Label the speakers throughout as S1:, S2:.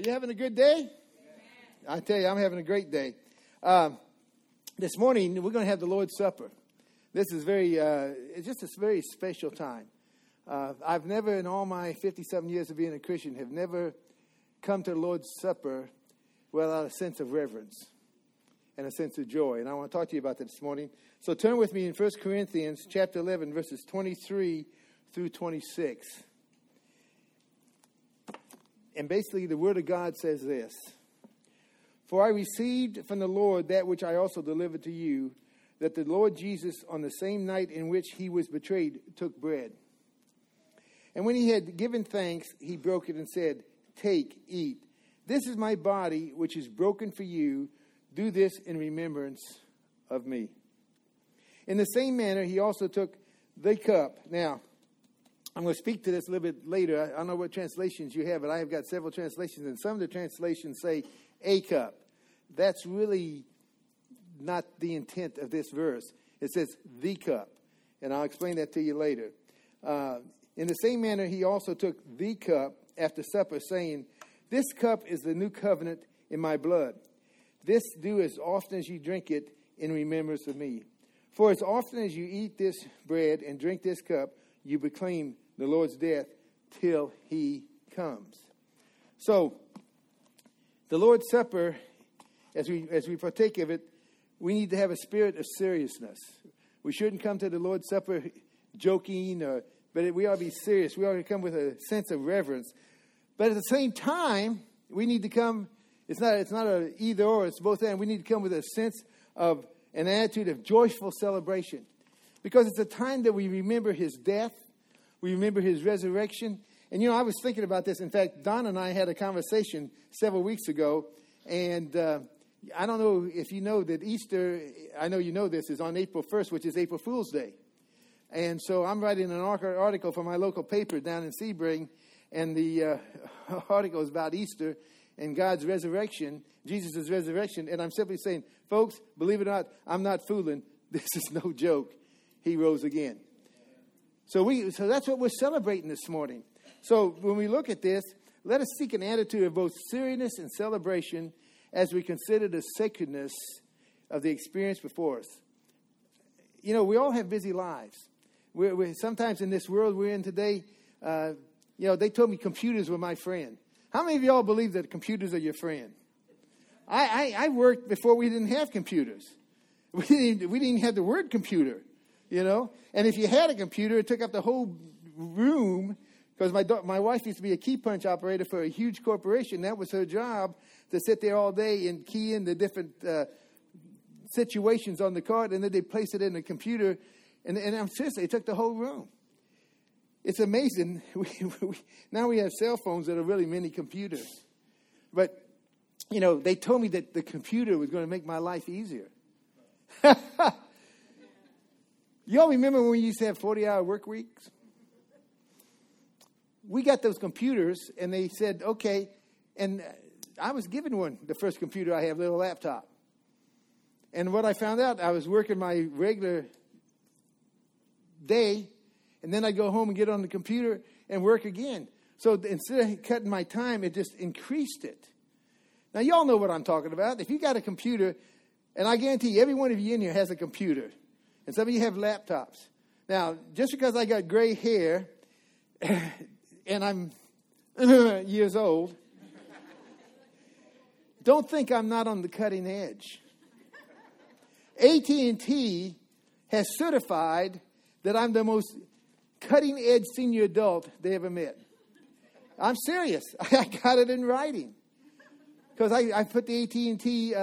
S1: Are you having a good day? I tell you, I'm having a great day. Um, this morning, we're going to have the Lord's Supper. This is very, uh, it's just a very special time. Uh, I've never, in all my 57 years of being a Christian, have never come to the Lord's Supper without a sense of reverence and a sense of joy. And I want to talk to you about that this morning. So turn with me in 1 Corinthians chapter 11, verses 23 through 26. And basically, the Word of God says this For I received from the Lord that which I also delivered to you, that the Lord Jesus, on the same night in which he was betrayed, took bread. And when he had given thanks, he broke it and said, Take, eat. This is my body, which is broken for you. Do this in remembrance of me. In the same manner, he also took the cup. Now, I'm going to speak to this a little bit later. I don't know what translations you have, but I have got several translations, and some of the translations say a cup. That's really not the intent of this verse. It says the cup, and I'll explain that to you later. Uh, in the same manner, he also took the cup after supper, saying, This cup is the new covenant in my blood. This do as often as you drink it in remembrance of me. For as often as you eat this bread and drink this cup, you proclaim the Lord's death till he comes. So, the Lord's Supper, as we, as we partake of it, we need to have a spirit of seriousness. We shouldn't come to the Lord's Supper joking, or, but we ought to be serious. We ought to come with a sense of reverence. But at the same time, we need to come, it's not, it's not a either or, it's both and. We need to come with a sense of an attitude of joyful celebration. Because it's a time that we remember his death we remember his resurrection. And, you know, I was thinking about this. In fact, Don and I had a conversation several weeks ago. And uh, I don't know if you know that Easter, I know you know this, is on April 1st, which is April Fool's Day. And so I'm writing an article for my local paper down in Sebring. And the uh, article is about Easter and God's resurrection, Jesus' resurrection. And I'm simply saying, folks, believe it or not, I'm not fooling. This is no joke. He rose again. So, we, so that's what we're celebrating this morning. So when we look at this, let us seek an attitude of both seriousness and celebration as we consider the sacredness of the experience before us. You know, we all have busy lives. We're, we're sometimes in this world we're in today, uh, you know, they told me computers were my friend. How many of y'all believe that computers are your friend? I, I, I worked before we didn't have computers. We didn't, we didn't have the word computer you know? And if you had a computer, it took up the whole room because my, my wife used to be a key punch operator for a huge corporation. That was her job to sit there all day and key in the different uh, situations on the card, and then they place it in the computer. And, and I'm serious, it took the whole room. It's amazing. We, we, now we have cell phones that are really mini computers. But, you know, they told me that the computer was going to make my life easier. Y'all remember when we used to have 40 hour work weeks? We got those computers and they said, okay, and I was given one, the first computer I have, little laptop. And what I found out, I was working my regular day, and then I go home and get on the computer and work again. So instead of cutting my time, it just increased it. Now, y'all know what I'm talking about. If you got a computer, and I guarantee you, every one of you in here has a computer. And some of you have laptops. Now, just because I got gray hair and I'm years old, don't think I'm not on the cutting edge. AT&T has certified that I'm the most cutting edge senior adult they ever met. I'm serious. I got it in writing because I, I, put the AT&T uh,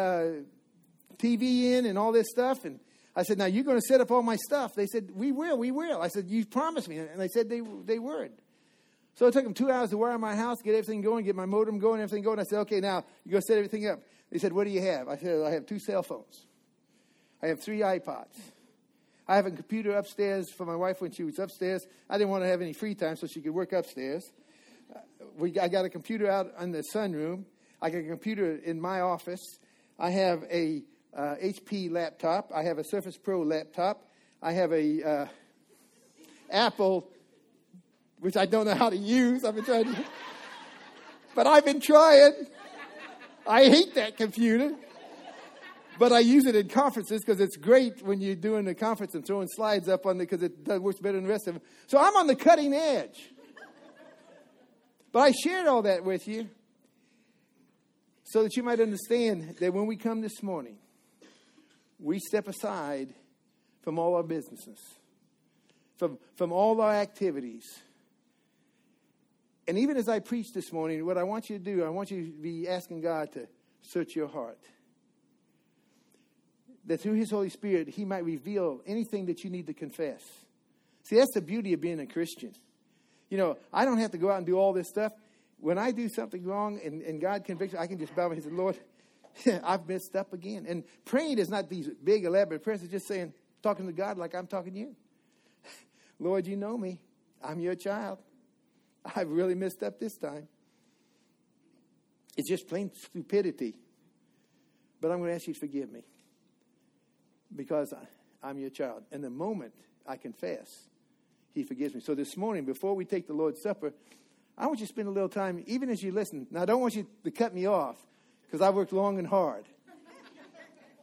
S1: TV in and all this stuff, and I said, Now you're going to set up all my stuff. They said, We will, we will. I said, You promised me. And they said they, they would. So it took them two hours to wire my house, get everything going, get my modem going, everything going. I said, Okay, now you're going to set everything up. They said, What do you have? I said, I have two cell phones, I have three iPods. I have a computer upstairs for my wife when she was upstairs. I didn't want to have any free time so she could work upstairs. Uh, we, I got a computer out in the sunroom. I got a computer in my office. I have a uh, HP laptop. I have a Surface Pro laptop. I have a uh, Apple, which I don't know how to use. I've been trying to. but I've been trying. I hate that computer. But I use it in conferences because it's great when you're doing a conference and throwing slides up on it because it works better than the rest of them. So I'm on the cutting edge. But I shared all that with you so that you might understand that when we come this morning, we step aside from all our businesses, from, from all our activities. And even as I preach this morning, what I want you to do, I want you to be asking God to search your heart. That through His Holy Spirit, He might reveal anything that you need to confess. See, that's the beauty of being a Christian. You know, I don't have to go out and do all this stuff. When I do something wrong and, and God convicts me, I can just bow my head and say, Lord, I've messed up again. And praying is not these big, elaborate prayers. It's just saying, talking to God like I'm talking to you. Lord, you know me. I'm your child. I've really messed up this time. It's just plain stupidity. But I'm going to ask you to forgive me because I, I'm your child. And the moment I confess, He forgives me. So this morning, before we take the Lord's Supper, I want you to spend a little time, even as you listen. Now, I don't want you to cut me off because I worked long and hard.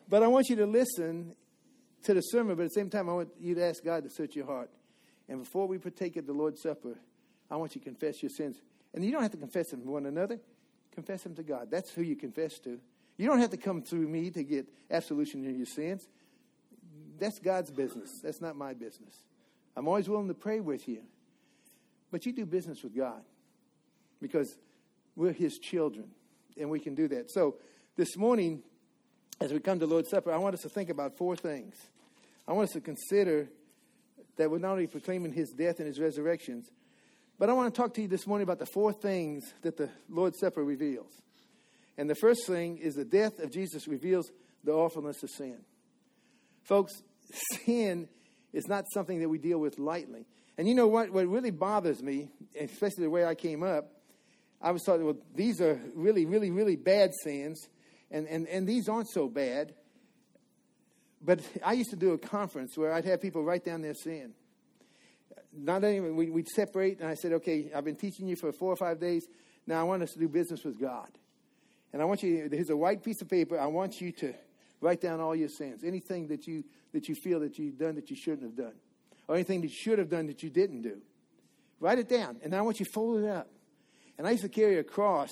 S1: but I want you to listen to the sermon, but at the same time, I want you to ask God to search your heart. And before we partake of the Lord's Supper, I want you to confess your sins. And you don't have to confess them to one another, confess them to God. That's who you confess to. You don't have to come through me to get absolution of your sins. That's God's business. That's not my business. I'm always willing to pray with you. But you do business with God because we're His children and we can do that. So this morning, as we come to Lord's Supper, I want us to think about four things. I want us to consider that we're not only proclaiming His death and His resurrections, but I want to talk to you this morning about the four things that the Lord's Supper reveals. And the first thing is the death of Jesus reveals the awfulness of sin. Folks, sin is not something that we deal with lightly. And you know what? What really bothers me, especially the way I came up, I was thought, well, these are really, really, really bad sins, and, and, and these aren't so bad. But I used to do a conference where I'd have people write down their sin not only we, we'd separate, and I said, okay, I've been teaching you for four or five days. Now I want us to do business with God. And I want you, here's a white piece of paper. I want you to write down all your sins, anything that you, that you feel that you've done that you shouldn't have done, or anything that you should have done that you didn't do. Write it down, and I want you to fold it up. And I used to carry a cross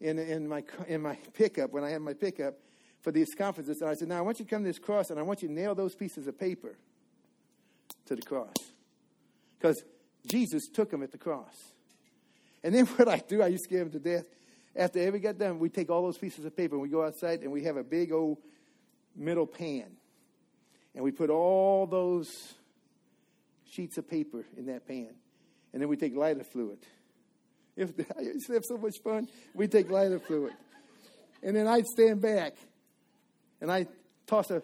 S1: in, in, my, in my pickup, when I had my pickup for these conferences. And I said, now I want you to come to this cross, and I want you to nail those pieces of paper to the cross because Jesus took him at the cross. And then what I do, I used to scare him to death. After every got done, we take all those pieces of paper and we go outside and we have a big old metal pan. And we put all those sheets of paper in that pan. And then we take lighter fluid. If, I used to have so much fun. we'd take lighter fluid. And then I'd stand back and I'd toss a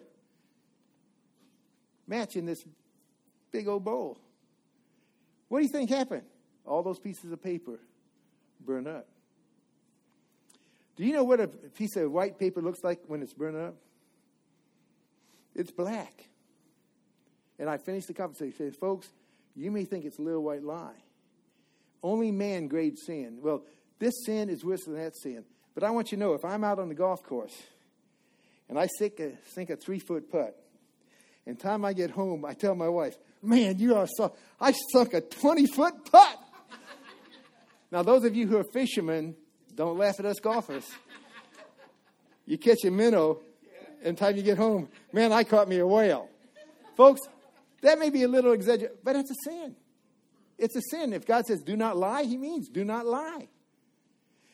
S1: match in this big old bowl. What do you think happened? All those pieces of paper burn up. Do you know what a piece of white paper looks like when it's burned up? It's black. And I finished the conversation. Said, folks, you may think it's a little white lie. Only man grades sin. Well, this sin is worse than that sin. But I want you to know if I'm out on the golf course and I sink a, sink a three foot putt, and time I get home, I tell my wife, Man, you are so. I sunk a 20 foot putt. now, those of you who are fishermen, don't laugh at us golfers. You catch a minnow, and time you get home, man, I caught me a whale. Folks, that may be a little exaggerated, but it's a sin. It's a sin. If God says do not lie, he means do not lie.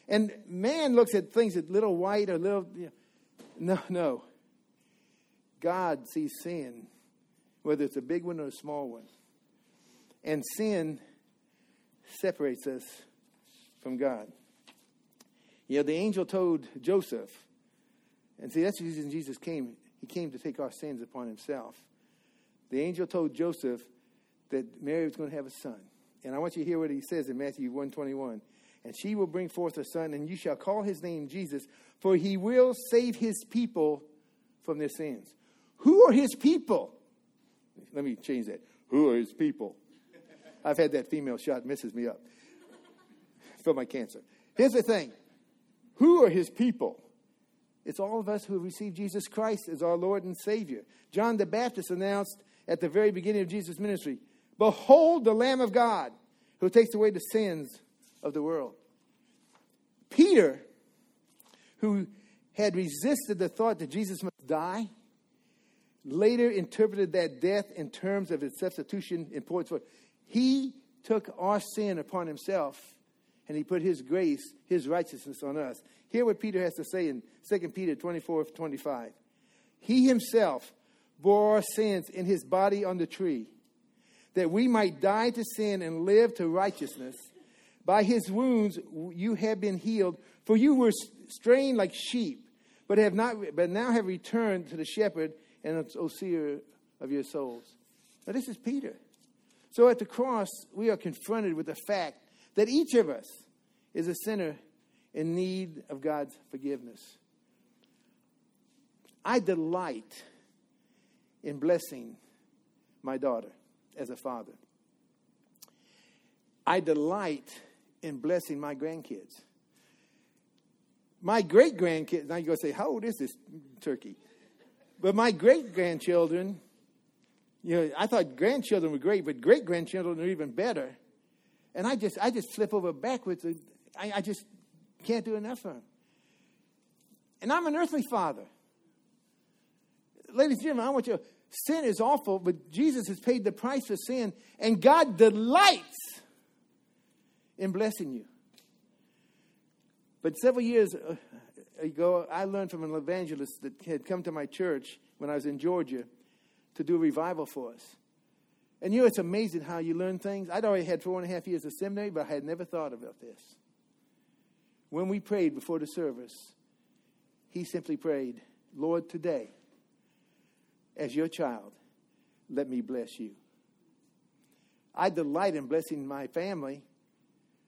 S1: And man looks at things at little white or little. You know, no, no. God sees sin whether it's a big one or a small one. And sin separates us from God. You know, the angel told Joseph, and see, that's the reason Jesus came. He came to take our sins upon himself. The angel told Joseph that Mary was going to have a son. And I want you to hear what he says in Matthew 121. And she will bring forth a son, and you shall call his name Jesus, for he will save his people from their sins. Who are his people? Let me change that. Who are his people? I've had that female shot messes me up for my cancer. Here's the thing who are his people? It's all of us who have received Jesus Christ as our Lord and Savior. John the Baptist announced at the very beginning of Jesus' ministry Behold the Lamb of God who takes away the sins of the world. Peter, who had resisted the thought that Jesus must die, later interpreted that death in terms of its substitution importance for he took our sin upon himself and he put his grace, his righteousness on us. Hear what Peter has to say in 2 Peter 24 25. He himself bore our sins in his body on the tree, that we might die to sin and live to righteousness. By his wounds you have been healed, for you were straying like sheep, but have not but now have returned to the shepherd and overseer of your souls. Now this is Peter. So at the cross, we are confronted with the fact that each of us is a sinner in need of God's forgiveness. I delight in blessing my daughter as a father. I delight in blessing my grandkids. My great grandkids, now you're going to say, How old is this turkey? But my great grandchildren, you know, I thought grandchildren were great, but great grandchildren are even better. And I just, I just flip over backwards. I, I just can't do enough for them. And I'm an earthly father. Ladies and gentlemen, I want you sin is awful, but Jesus has paid the price for sin, and God delights in blessing you. But several years uh, ago, I learned from an evangelist that had come to my church when I was in Georgia to do a revival for us. And you know, it's amazing how you learn things. I'd already had four and a half years of seminary, but I had never thought about this. When we prayed before the service, he simply prayed, Lord, today, as your child, let me bless you. I delight in blessing my family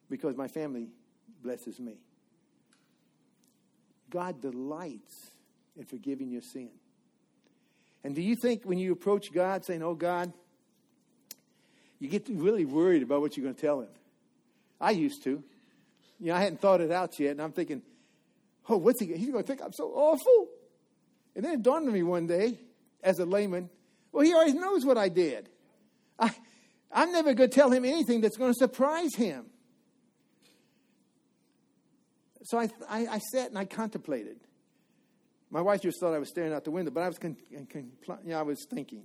S1: because my family blesses me. God delights in forgiving your sin. And do you think when you approach God saying, Oh, God, you get really worried about what you're going to tell him? I used to. You know, I hadn't thought it out yet, and I'm thinking, Oh, what's he? He's going to think I'm so awful. And then it dawned on me one day, as a layman, well, he already knows what I did. I, I'm never going to tell him anything that's going to surprise him. So I, I, I sat and I contemplated. My wife just thought I was staring out the window, but I was, con, con, you I was thinking.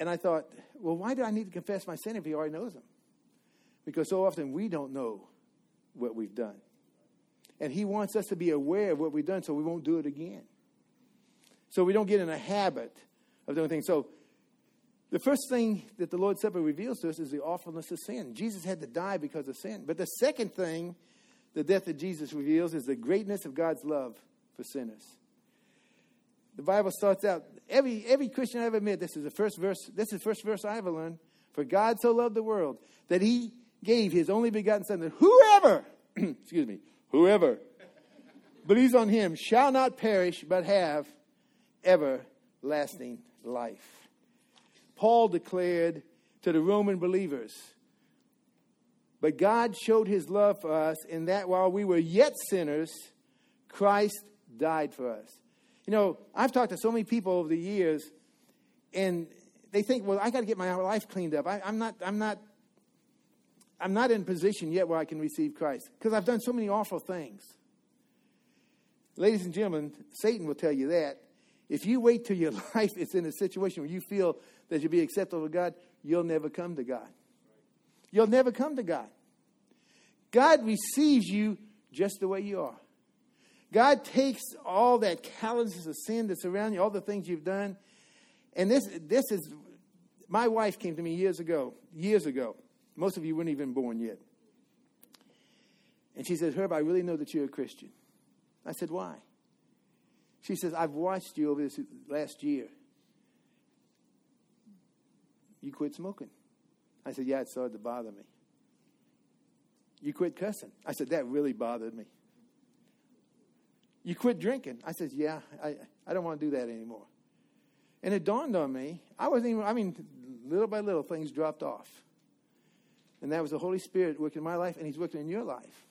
S1: And I thought, well, why do I need to confess my sin if he already knows them? Because so often we don't know what we've done. And he wants us to be aware of what we've done so we won't do it again. So we don't get in a habit of doing things. So the first thing that the Lord's Supper reveals to us is the awfulness of sin. Jesus had to die because of sin. But the second thing the death of Jesus reveals is the greatness of God's love for sinners. The Bible starts out, every, every Christian I've ever met, this is the first verse, this is the first verse I ever learned. For God so loved the world that he gave his only begotten Son, that whoever, excuse me, whoever believes on him shall not perish, but have everlasting life. Paul declared to the Roman believers, but God showed his love for us in that while we were yet sinners, Christ died for us. You know, I've talked to so many people over the years, and they think, well, I got to get my life cleaned up. I, am not, I'm not, I'm not in position yet where I can receive Christ because I've done so many awful things. Ladies and gentlemen, Satan will tell you that. If you wait till your life is in a situation where you feel that you'll be acceptable to God, you'll never come to God. You'll never come to God. God receives you just the way you are. God takes all that callousness of sin that's around you, all the things you've done, and this this is my wife came to me years ago, years ago. Most of you weren't even born yet. And she said, Herb, I really know that you're a Christian. I said, Why? She says, I've watched you over this last year. You quit smoking. I said, Yeah, it started to bother me. You quit cussing. I said, That really bothered me. You quit drinking. I said, Yeah, I, I don't want to do that anymore. And it dawned on me, I wasn't even, I mean, little by little, things dropped off. And that was the Holy Spirit working in my life, and He's working in your life.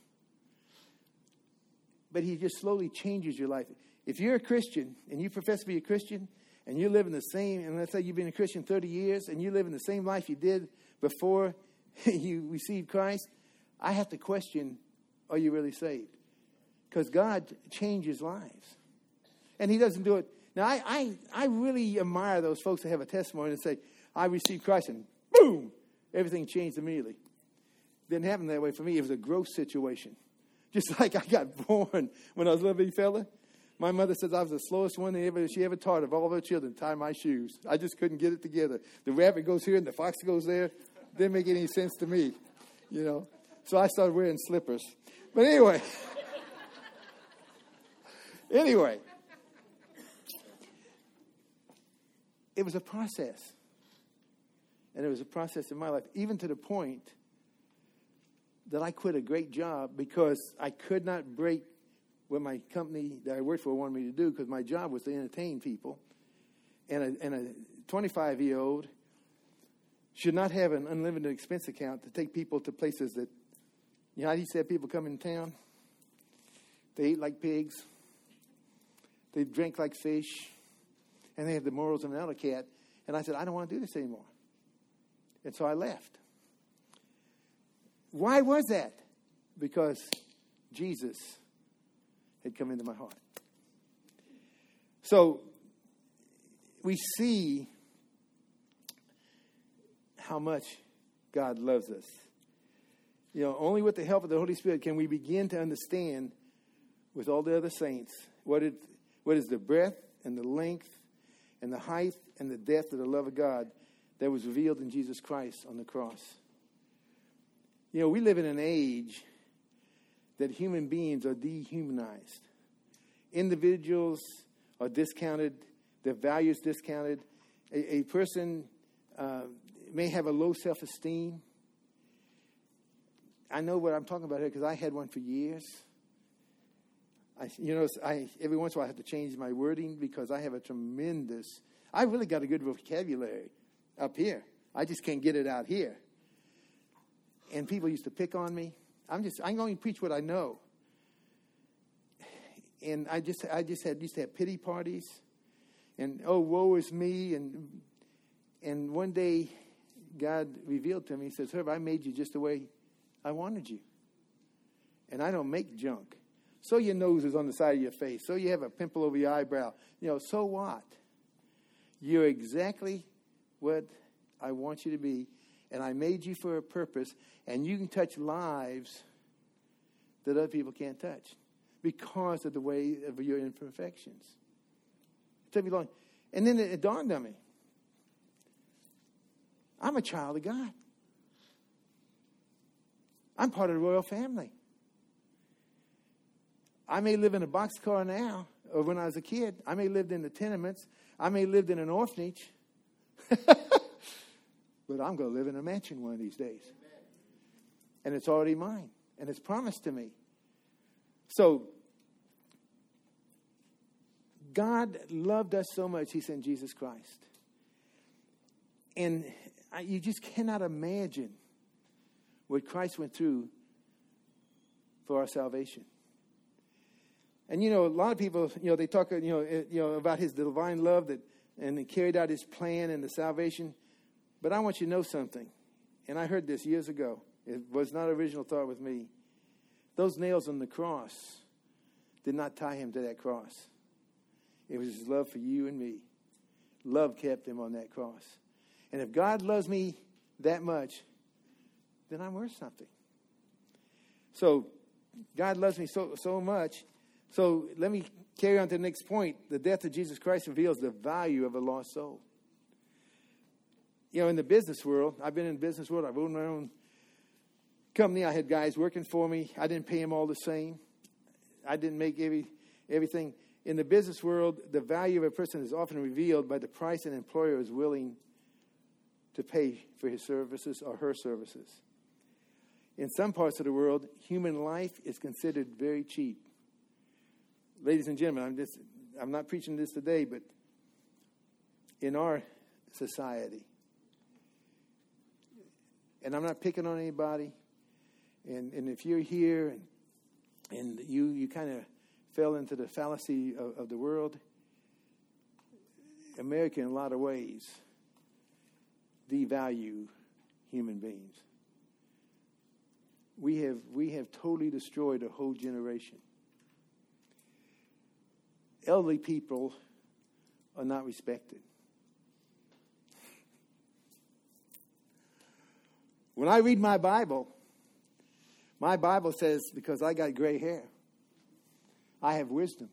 S1: But He just slowly changes your life. If you're a Christian and you profess to be a Christian, and you're living the same, and let's say you've been a Christian 30 years, and you're living the same life you did before you received Christ, I have to question are you really saved? Because God changes lives. And He doesn't do it. Now, I, I, I really admire those folks that have a testimony and say, I received Christ, and boom, everything changed immediately. Didn't happen that way for me. It was a growth situation. Just like I got born when I was a little bitty fella. My mother says I was the slowest one ever, she ever taught of all her children tie my shoes. I just couldn't get it together. The rabbit goes here and the fox goes there. Didn't make any sense to me, you know. So I started wearing slippers. But anyway, anyway, it was a process. And it was a process in my life, even to the point that I quit a great job because I could not break what my company that I worked for wanted me to do because my job was to entertain people. And a, and a 25 year old should not have an unlimited expense account to take people to places that, you know, to have people come in town. They eat like pigs. They drink like fish. And they have the morals of an alley cat. And I said, I don't want to do this anymore. And so I left. Why was that? Because Jesus had come into my heart. So we see how much God loves us. You know, only with the help of the Holy Spirit can we begin to understand with all the other saints what, it, what is the breadth and the length and the height and the depth of the love of God that was revealed in Jesus Christ on the cross. You know, we live in an age that human beings are dehumanized. Individuals are discounted, their values discounted. A, a person uh, may have a low self esteem. I know what I'm talking about here because I had one for years. I, you know, I, every once in a while I have to change my wording because I have a tremendous, I really got a good vocabulary up here. I just can't get it out here. And people used to pick on me. I'm just I'm going to preach what I know. And I just I just had used to have pity parties and oh woe is me and and one day God revealed to me, he says, Herb, I made you just the way I wanted you. And I don't make junk. So your nose is on the side of your face. So you have a pimple over your eyebrow. You know, so what? You're exactly what I want you to be, and I made you for a purpose, and you can touch lives that other people can't touch because of the way of your imperfections. It took me long. And then it, it dawned on me I'm a child of God. I'm part of the royal family. I may live in a boxcar now, or when I was a kid. I may lived in the tenements. I may lived in an orphanage. but I'm going to live in a mansion one of these days. And it's already mine, and it's promised to me. So, God loved us so much, He sent Jesus Christ. And you just cannot imagine what Christ went through for our salvation. And you know, a lot of people, you know, they talk, you know, eh, you know about His divine love that, and carried out His plan and the salvation. But I want you to know something, and I heard this years ago. It was not original thought with me. Those nails on the cross did not tie him to that cross. It was his love for you and me. Love kept him on that cross. And if God loves me that much, then I'm worth something. So God loves me so so much. So let me carry on to the next point. The death of Jesus Christ reveals the value of a lost soul you know, in the business world, I've been in the business world. I've owned my own company. I had guys working for me. I didn't pay them all the same. I didn't make every everything. In the business world, the value of a person is often revealed by the price an employer is willing to pay for his services or her services. In some parts of the world, human life is considered very cheap. Ladies and gentlemen, I'm just I'm not preaching this today, but in our society, and I'm not picking on anybody. And, and if you're here and, and you, you kind of fell into the fallacy of, of the world, America, in a lot of ways, devalue human beings. We have, we have totally destroyed a whole generation. Elderly people are not respected. When I read my Bible, my Bible says, because I got gray hair, I have wisdom.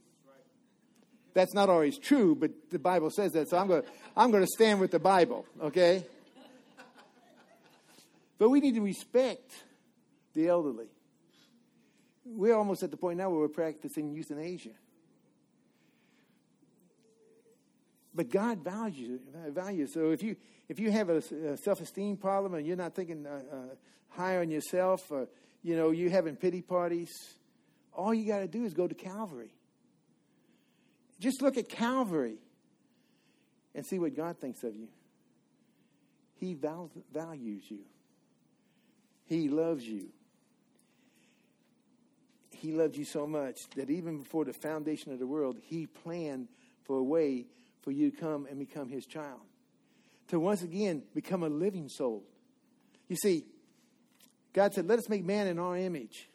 S1: That's not always true, but the Bible says that, so I'm going to, I'm to stand with the Bible, okay? But we need to respect the elderly. We're almost at the point now where we're practicing euthanasia. But God values values. So if you if you have a, a self esteem problem and you're not thinking uh, uh, higher on yourself, or you know you having pity parties, all you got to do is go to Calvary. Just look at Calvary and see what God thinks of you. He val- values you. He loves you. He loved you so much that even before the foundation of the world, He planned for a way for you to come and become His child. To once again become a living soul. You see, God said, Let us make man in our image.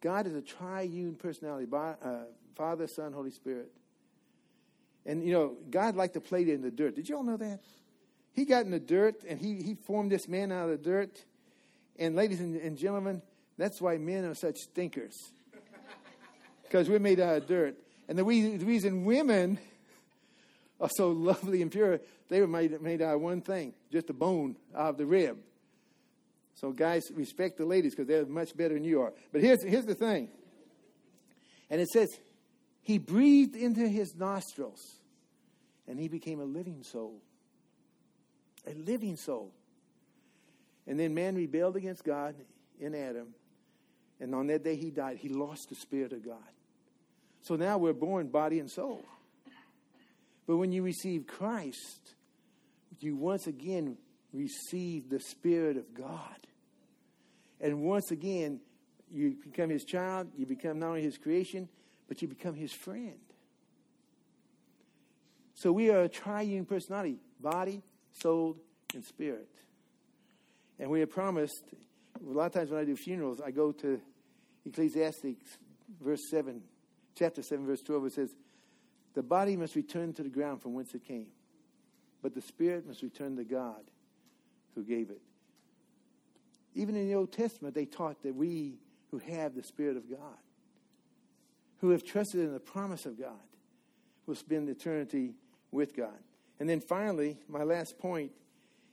S1: God is a triune personality uh, Father, Son, Holy Spirit. And, you know, God liked to play in the dirt. Did you all know that? He got in the dirt and he, he formed this man out of the dirt. And, ladies and, and gentlemen, that's why men are such stinkers. Because we're made out of dirt. And the, the reason women are so lovely and pure, they were made, made out of one thing just the bone out of the rib. So, guys, respect the ladies because they're much better than you are. But here's, here's the thing. And it says, He breathed into his nostrils, and he became a living soul. A living soul. And then man rebelled against God in Adam. And on that day he died. He lost the Spirit of God. So now we're born body and soul. But when you receive Christ, you once again receive the Spirit of God. And once again, you become his child, you become not only his creation, but you become his friend. So we are a triune personality body, soul, and spirit. And we are promised, a lot of times when I do funerals, I go to Ecclesiastes, verse 7, chapter 7, verse 12. It says, The body must return to the ground from whence it came, but the spirit must return to God who gave it. Even in the Old Testament, they taught that we who have the Spirit of God, who have trusted in the promise of God, will spend eternity with God. And then finally, my last point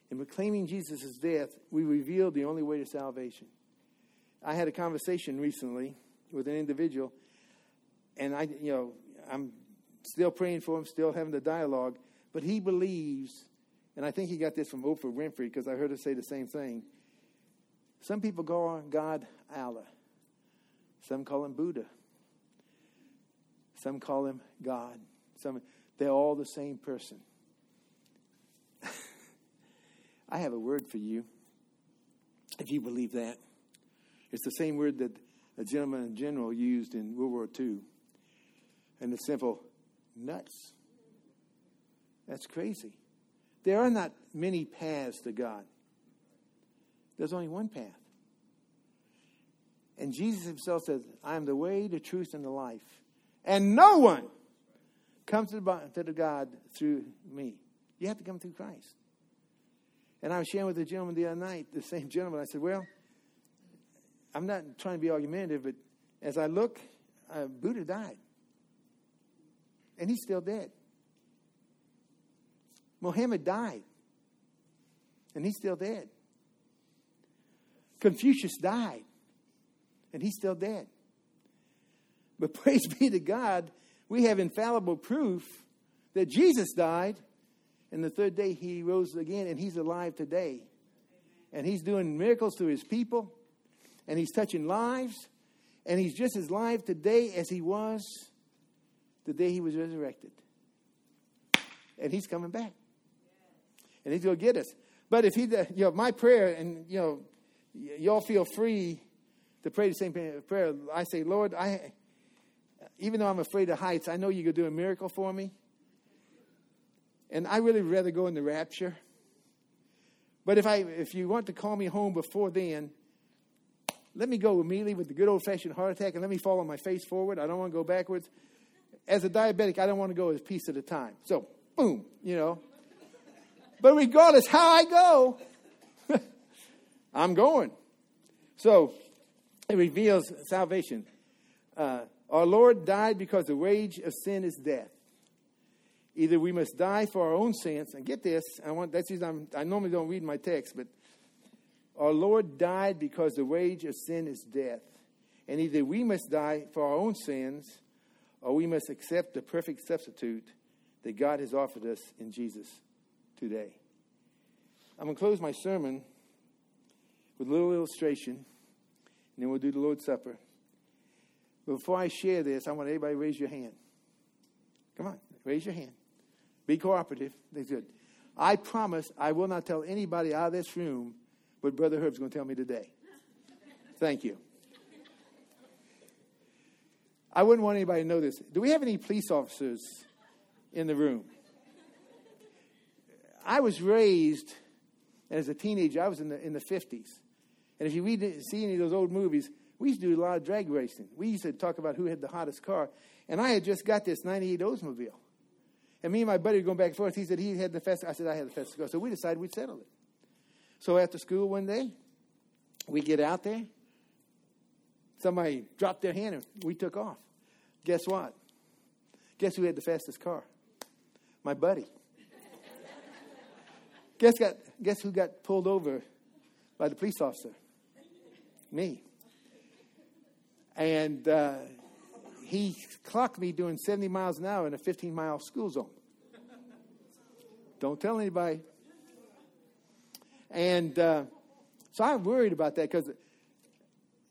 S1: in proclaiming Jesus' death, we reveal the only way to salvation. I had a conversation recently with an individual, and I, you know, I'm still praying for him, still having the dialogue, but he believes, and I think he got this from Oprah Winfrey because I heard her say the same thing. Some people call God Allah. Some call him Buddha. Some call him God. Some they're all the same person. I have a word for you. If you believe that, it's the same word that a gentleman in general used in World War II. And the simple nuts. That's crazy. There are not many paths to God. There's only one path. And Jesus himself says, I am the way, the truth, and the life. And no one comes to the, to the God through me. You have to come through Christ. And I was sharing with a gentleman the other night, the same gentleman. I said, Well, I'm not trying to be argumentative, but as I look, uh, Buddha died. And he's still dead. Muhammad died. And he's still dead. Confucius died, and he's still dead. But praise be to God, we have infallible proof that Jesus died, and the third day he rose again, and he's alive today. And he's doing miracles to his people, and he's touching lives, and he's just as live today as he was the day he was resurrected. And he's coming back. And he's going to get us. But if he, you know, my prayer, and you know, y'all feel free to pray the same prayer. I say, Lord, I, even though I'm afraid of heights, I know you could do a miracle for me. And I really rather go in the rapture. But if I, if you want to call me home before then, let me go immediately with the good old fashioned heart attack and let me fall on my face forward. I don't want to go backwards. As a diabetic, I don't want to go a piece at a time. So, boom, you know. But regardless how I go, I'm going. So it reveals salvation. Uh, our Lord died because the wage of sin is death. Either we must die for our own sins, and get this, I want that's I'm, I normally don't read my text, but our Lord died because the wage of sin is death. And either we must die for our own sins, or we must accept the perfect substitute that God has offered us in Jesus today. I'm going to close my sermon with a little illustration, and then we'll do the Lord's Supper. But before I share this, I want everybody to raise your hand. Come on, raise your hand. Be cooperative. That's good. I promise I will not tell anybody out of this room what Brother Herb's going to tell me today. Thank you. I wouldn't want anybody to know this. Do we have any police officers in the room? I was raised as a teenager, I was in the, in the 50s. And if you read, see any of those old movies, we used to do a lot of drag racing. We used to talk about who had the hottest car. And I had just got this 98 Oldsmobile. And me and my buddy were going back and forth. He said he had the fastest. I said I had the fastest car. So we decided we'd settle it. So after school one day, we get out there. Somebody dropped their hand and we took off. Guess what? Guess who had the fastest car? My buddy. guess, got, guess who got pulled over by the police officer? Me. And uh, he clocked me doing 70 miles an hour in a 15 mile school zone. Don't tell anybody. And uh, so I'm worried about that because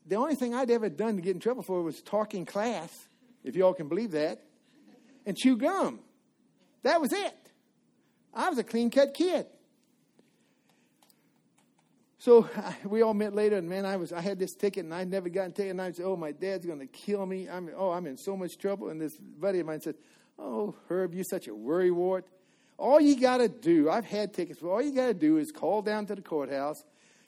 S1: the only thing I'd ever done to get in trouble for was talking class, if you all can believe that, and chew gum. That was it. I was a clean cut kid. So we all met later, and man, I was I had this ticket, and I'd never gotten ticket, and I said, "Oh, my dad's going to kill me. I'm oh, I'm in so much trouble." And this buddy of mine said, "Oh, Herb, you're such a worrywart. All you got to do, I've had tickets, but all you got to do is call down to the courthouse,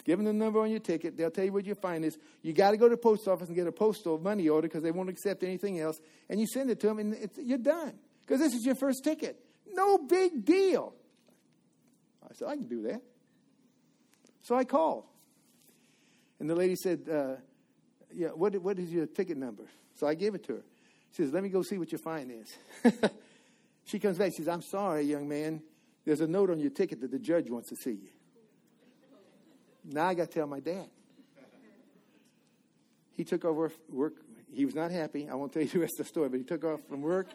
S1: give them the number on your ticket. They'll tell you what your fine is. You got to go to the post office and get a postal money order because they won't accept anything else, and you send it to them, and you're done because this is your first ticket. No big deal." I said, "I can do that." So I called. And the lady said, uh, yeah, what, what is your ticket number? So I gave it to her. She says, let me go see what your fine is. she comes back. She says, I'm sorry, young man. There's a note on your ticket that the judge wants to see you. Now I got to tell my dad. He took over work. He was not happy. I won't tell you the rest of the story, but he took off from work.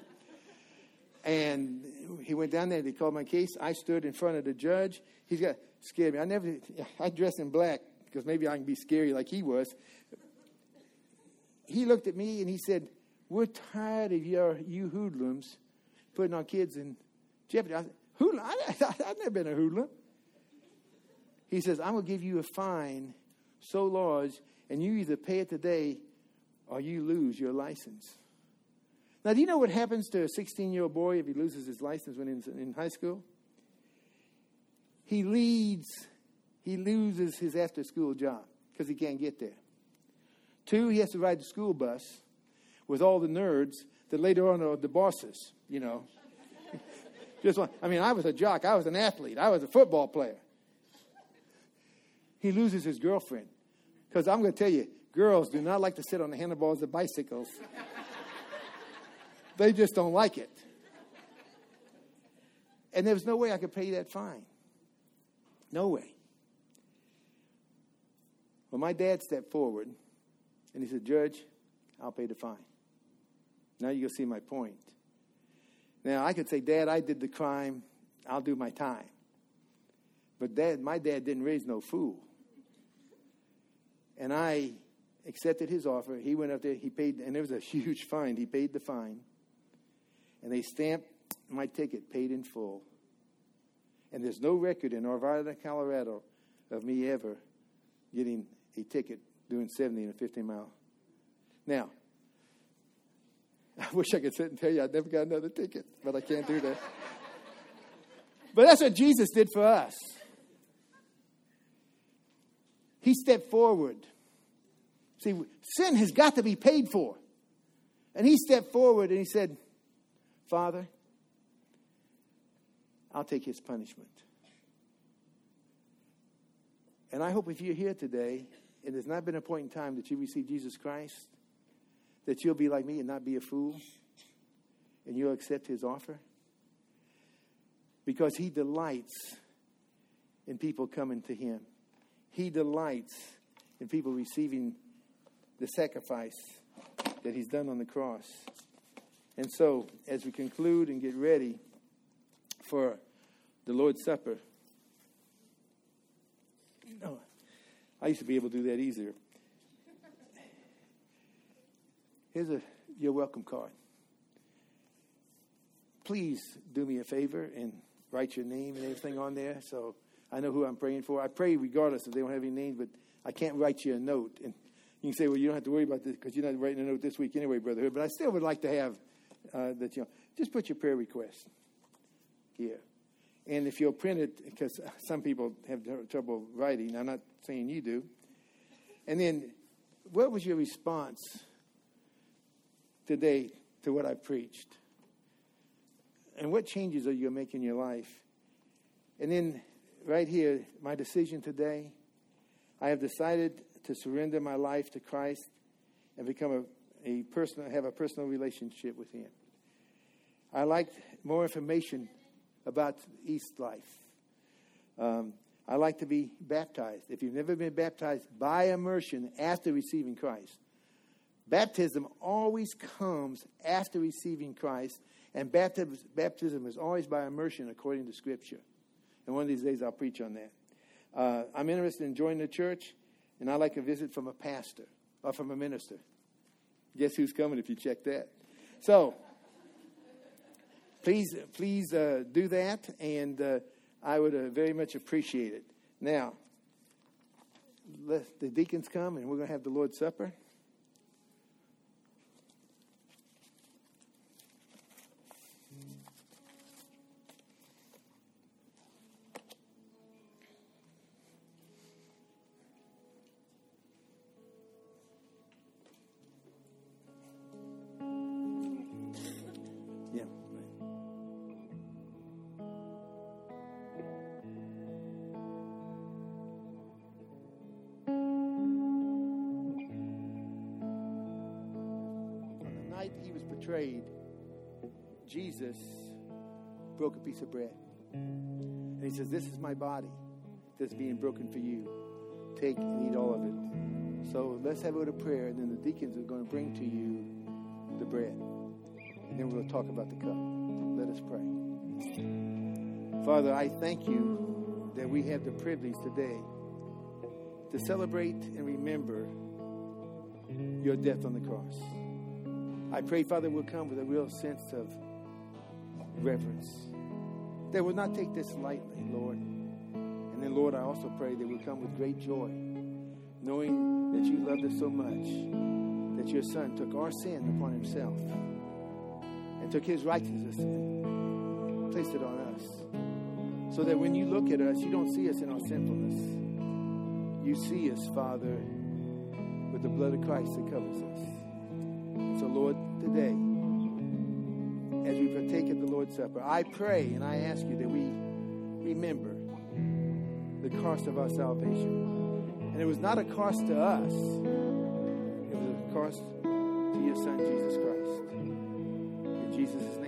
S1: And he went down there. They called my case. I stood in front of the judge. He's got scared me. I never. I dress in black because maybe I can be scary like he was. He looked at me and he said, "We're tired of your you hoodlums putting our kids in jeopardy." I said, "Hoodlum? I, have never been a hoodlum." He says, "I'm going to give you a fine so large, and you either pay it today or you lose your license." Now, do you know what happens to a 16 year old boy if he loses his license when he's in high school? He leads, he loses his after school job because he can't get there. Two, he has to ride the school bus with all the nerds that later on are the bosses, you know. Just one, I mean, I was a jock, I was an athlete, I was a football player. He loses his girlfriend because I'm going to tell you, girls do not like to sit on the handlebars of bicycles. They just don't like it. And there was no way I could pay that fine. No way. Well, my dad stepped forward and he said, Judge, I'll pay the fine. Now you'll see my point. Now I could say, Dad, I did the crime, I'll do my time. But dad, my dad didn't raise no fool. And I accepted his offer. He went up there, he paid, and there was a huge fine. He paid the fine and they stamped my ticket paid in full. And there's no record in Arvada, Colorado of me ever getting a ticket doing 70 in a 15 mile. Now, I wish I could sit and tell you I never got another ticket, but I can't do that. but that's what Jesus did for us. He stepped forward. See, sin has got to be paid for. And he stepped forward and he said, Father, I'll take his punishment. And I hope if you're here today, and there's not been a point in time that you receive Jesus Christ, that you'll be like me and not be a fool, and you'll accept his offer. Because he delights in people coming to him. He delights in people receiving the sacrifice that he's done on the cross. And so, as we conclude and get ready for the Lord's Supper, oh, I used to be able to do that easier. Here's a your welcome card. Please do me a favor and write your name and everything on there so I know who I'm praying for. I pray regardless if they don't have any names, but I can't write you a note. And you can say, well, you don't have to worry about this because you're not writing a note this week anyway, Brother Hood. But I still would like to have uh, that, you know, just put your prayer request here. And if you'll print it, because some people have trouble writing, I'm not saying you do. And then, what was your response today to what I preached? And what changes are you making in your life? And then, right here, my decision today I have decided to surrender my life to Christ and become a, a personal, have a personal relationship with Him. I like more information about East Life. Um, I like to be baptized. If you've never been baptized by immersion after receiving Christ, baptism always comes after receiving Christ, and baptism, baptism is always by immersion according to Scripture. And one of these days I'll preach on that. Uh, I'm interested in joining the church, and I like a visit from a pastor or from a minister. Guess who's coming if you check that? So, please, please uh, do that, and uh, I would uh, very much appreciate it. Now, let the deacons come, and we're going to have the Lord's Supper. Says, This is my body that's being broken for you. Take and eat all of it. So let's have a word of prayer, and then the deacons are going to bring to you the bread. And then we'll talk about the cup. Let us pray. Father, I thank you that we have the privilege today to celebrate and remember your death on the cross. I pray, Father, we'll come with a real sense of reverence. They will not take this lightly, Lord. And then, Lord, I also pray they will come with great joy, knowing that you loved us so much that your Son took our sin upon himself and took his righteousness and placed it on us. So that when you look at us, you don't see us in our sinfulness. You see us, Father, with the blood of Christ that covers us. So, Lord, today, Lord's Supper, I pray and I ask you that we remember the cost of our salvation. And it was not a cost to us, it was a cost to your Son, Jesus Christ. In Jesus' name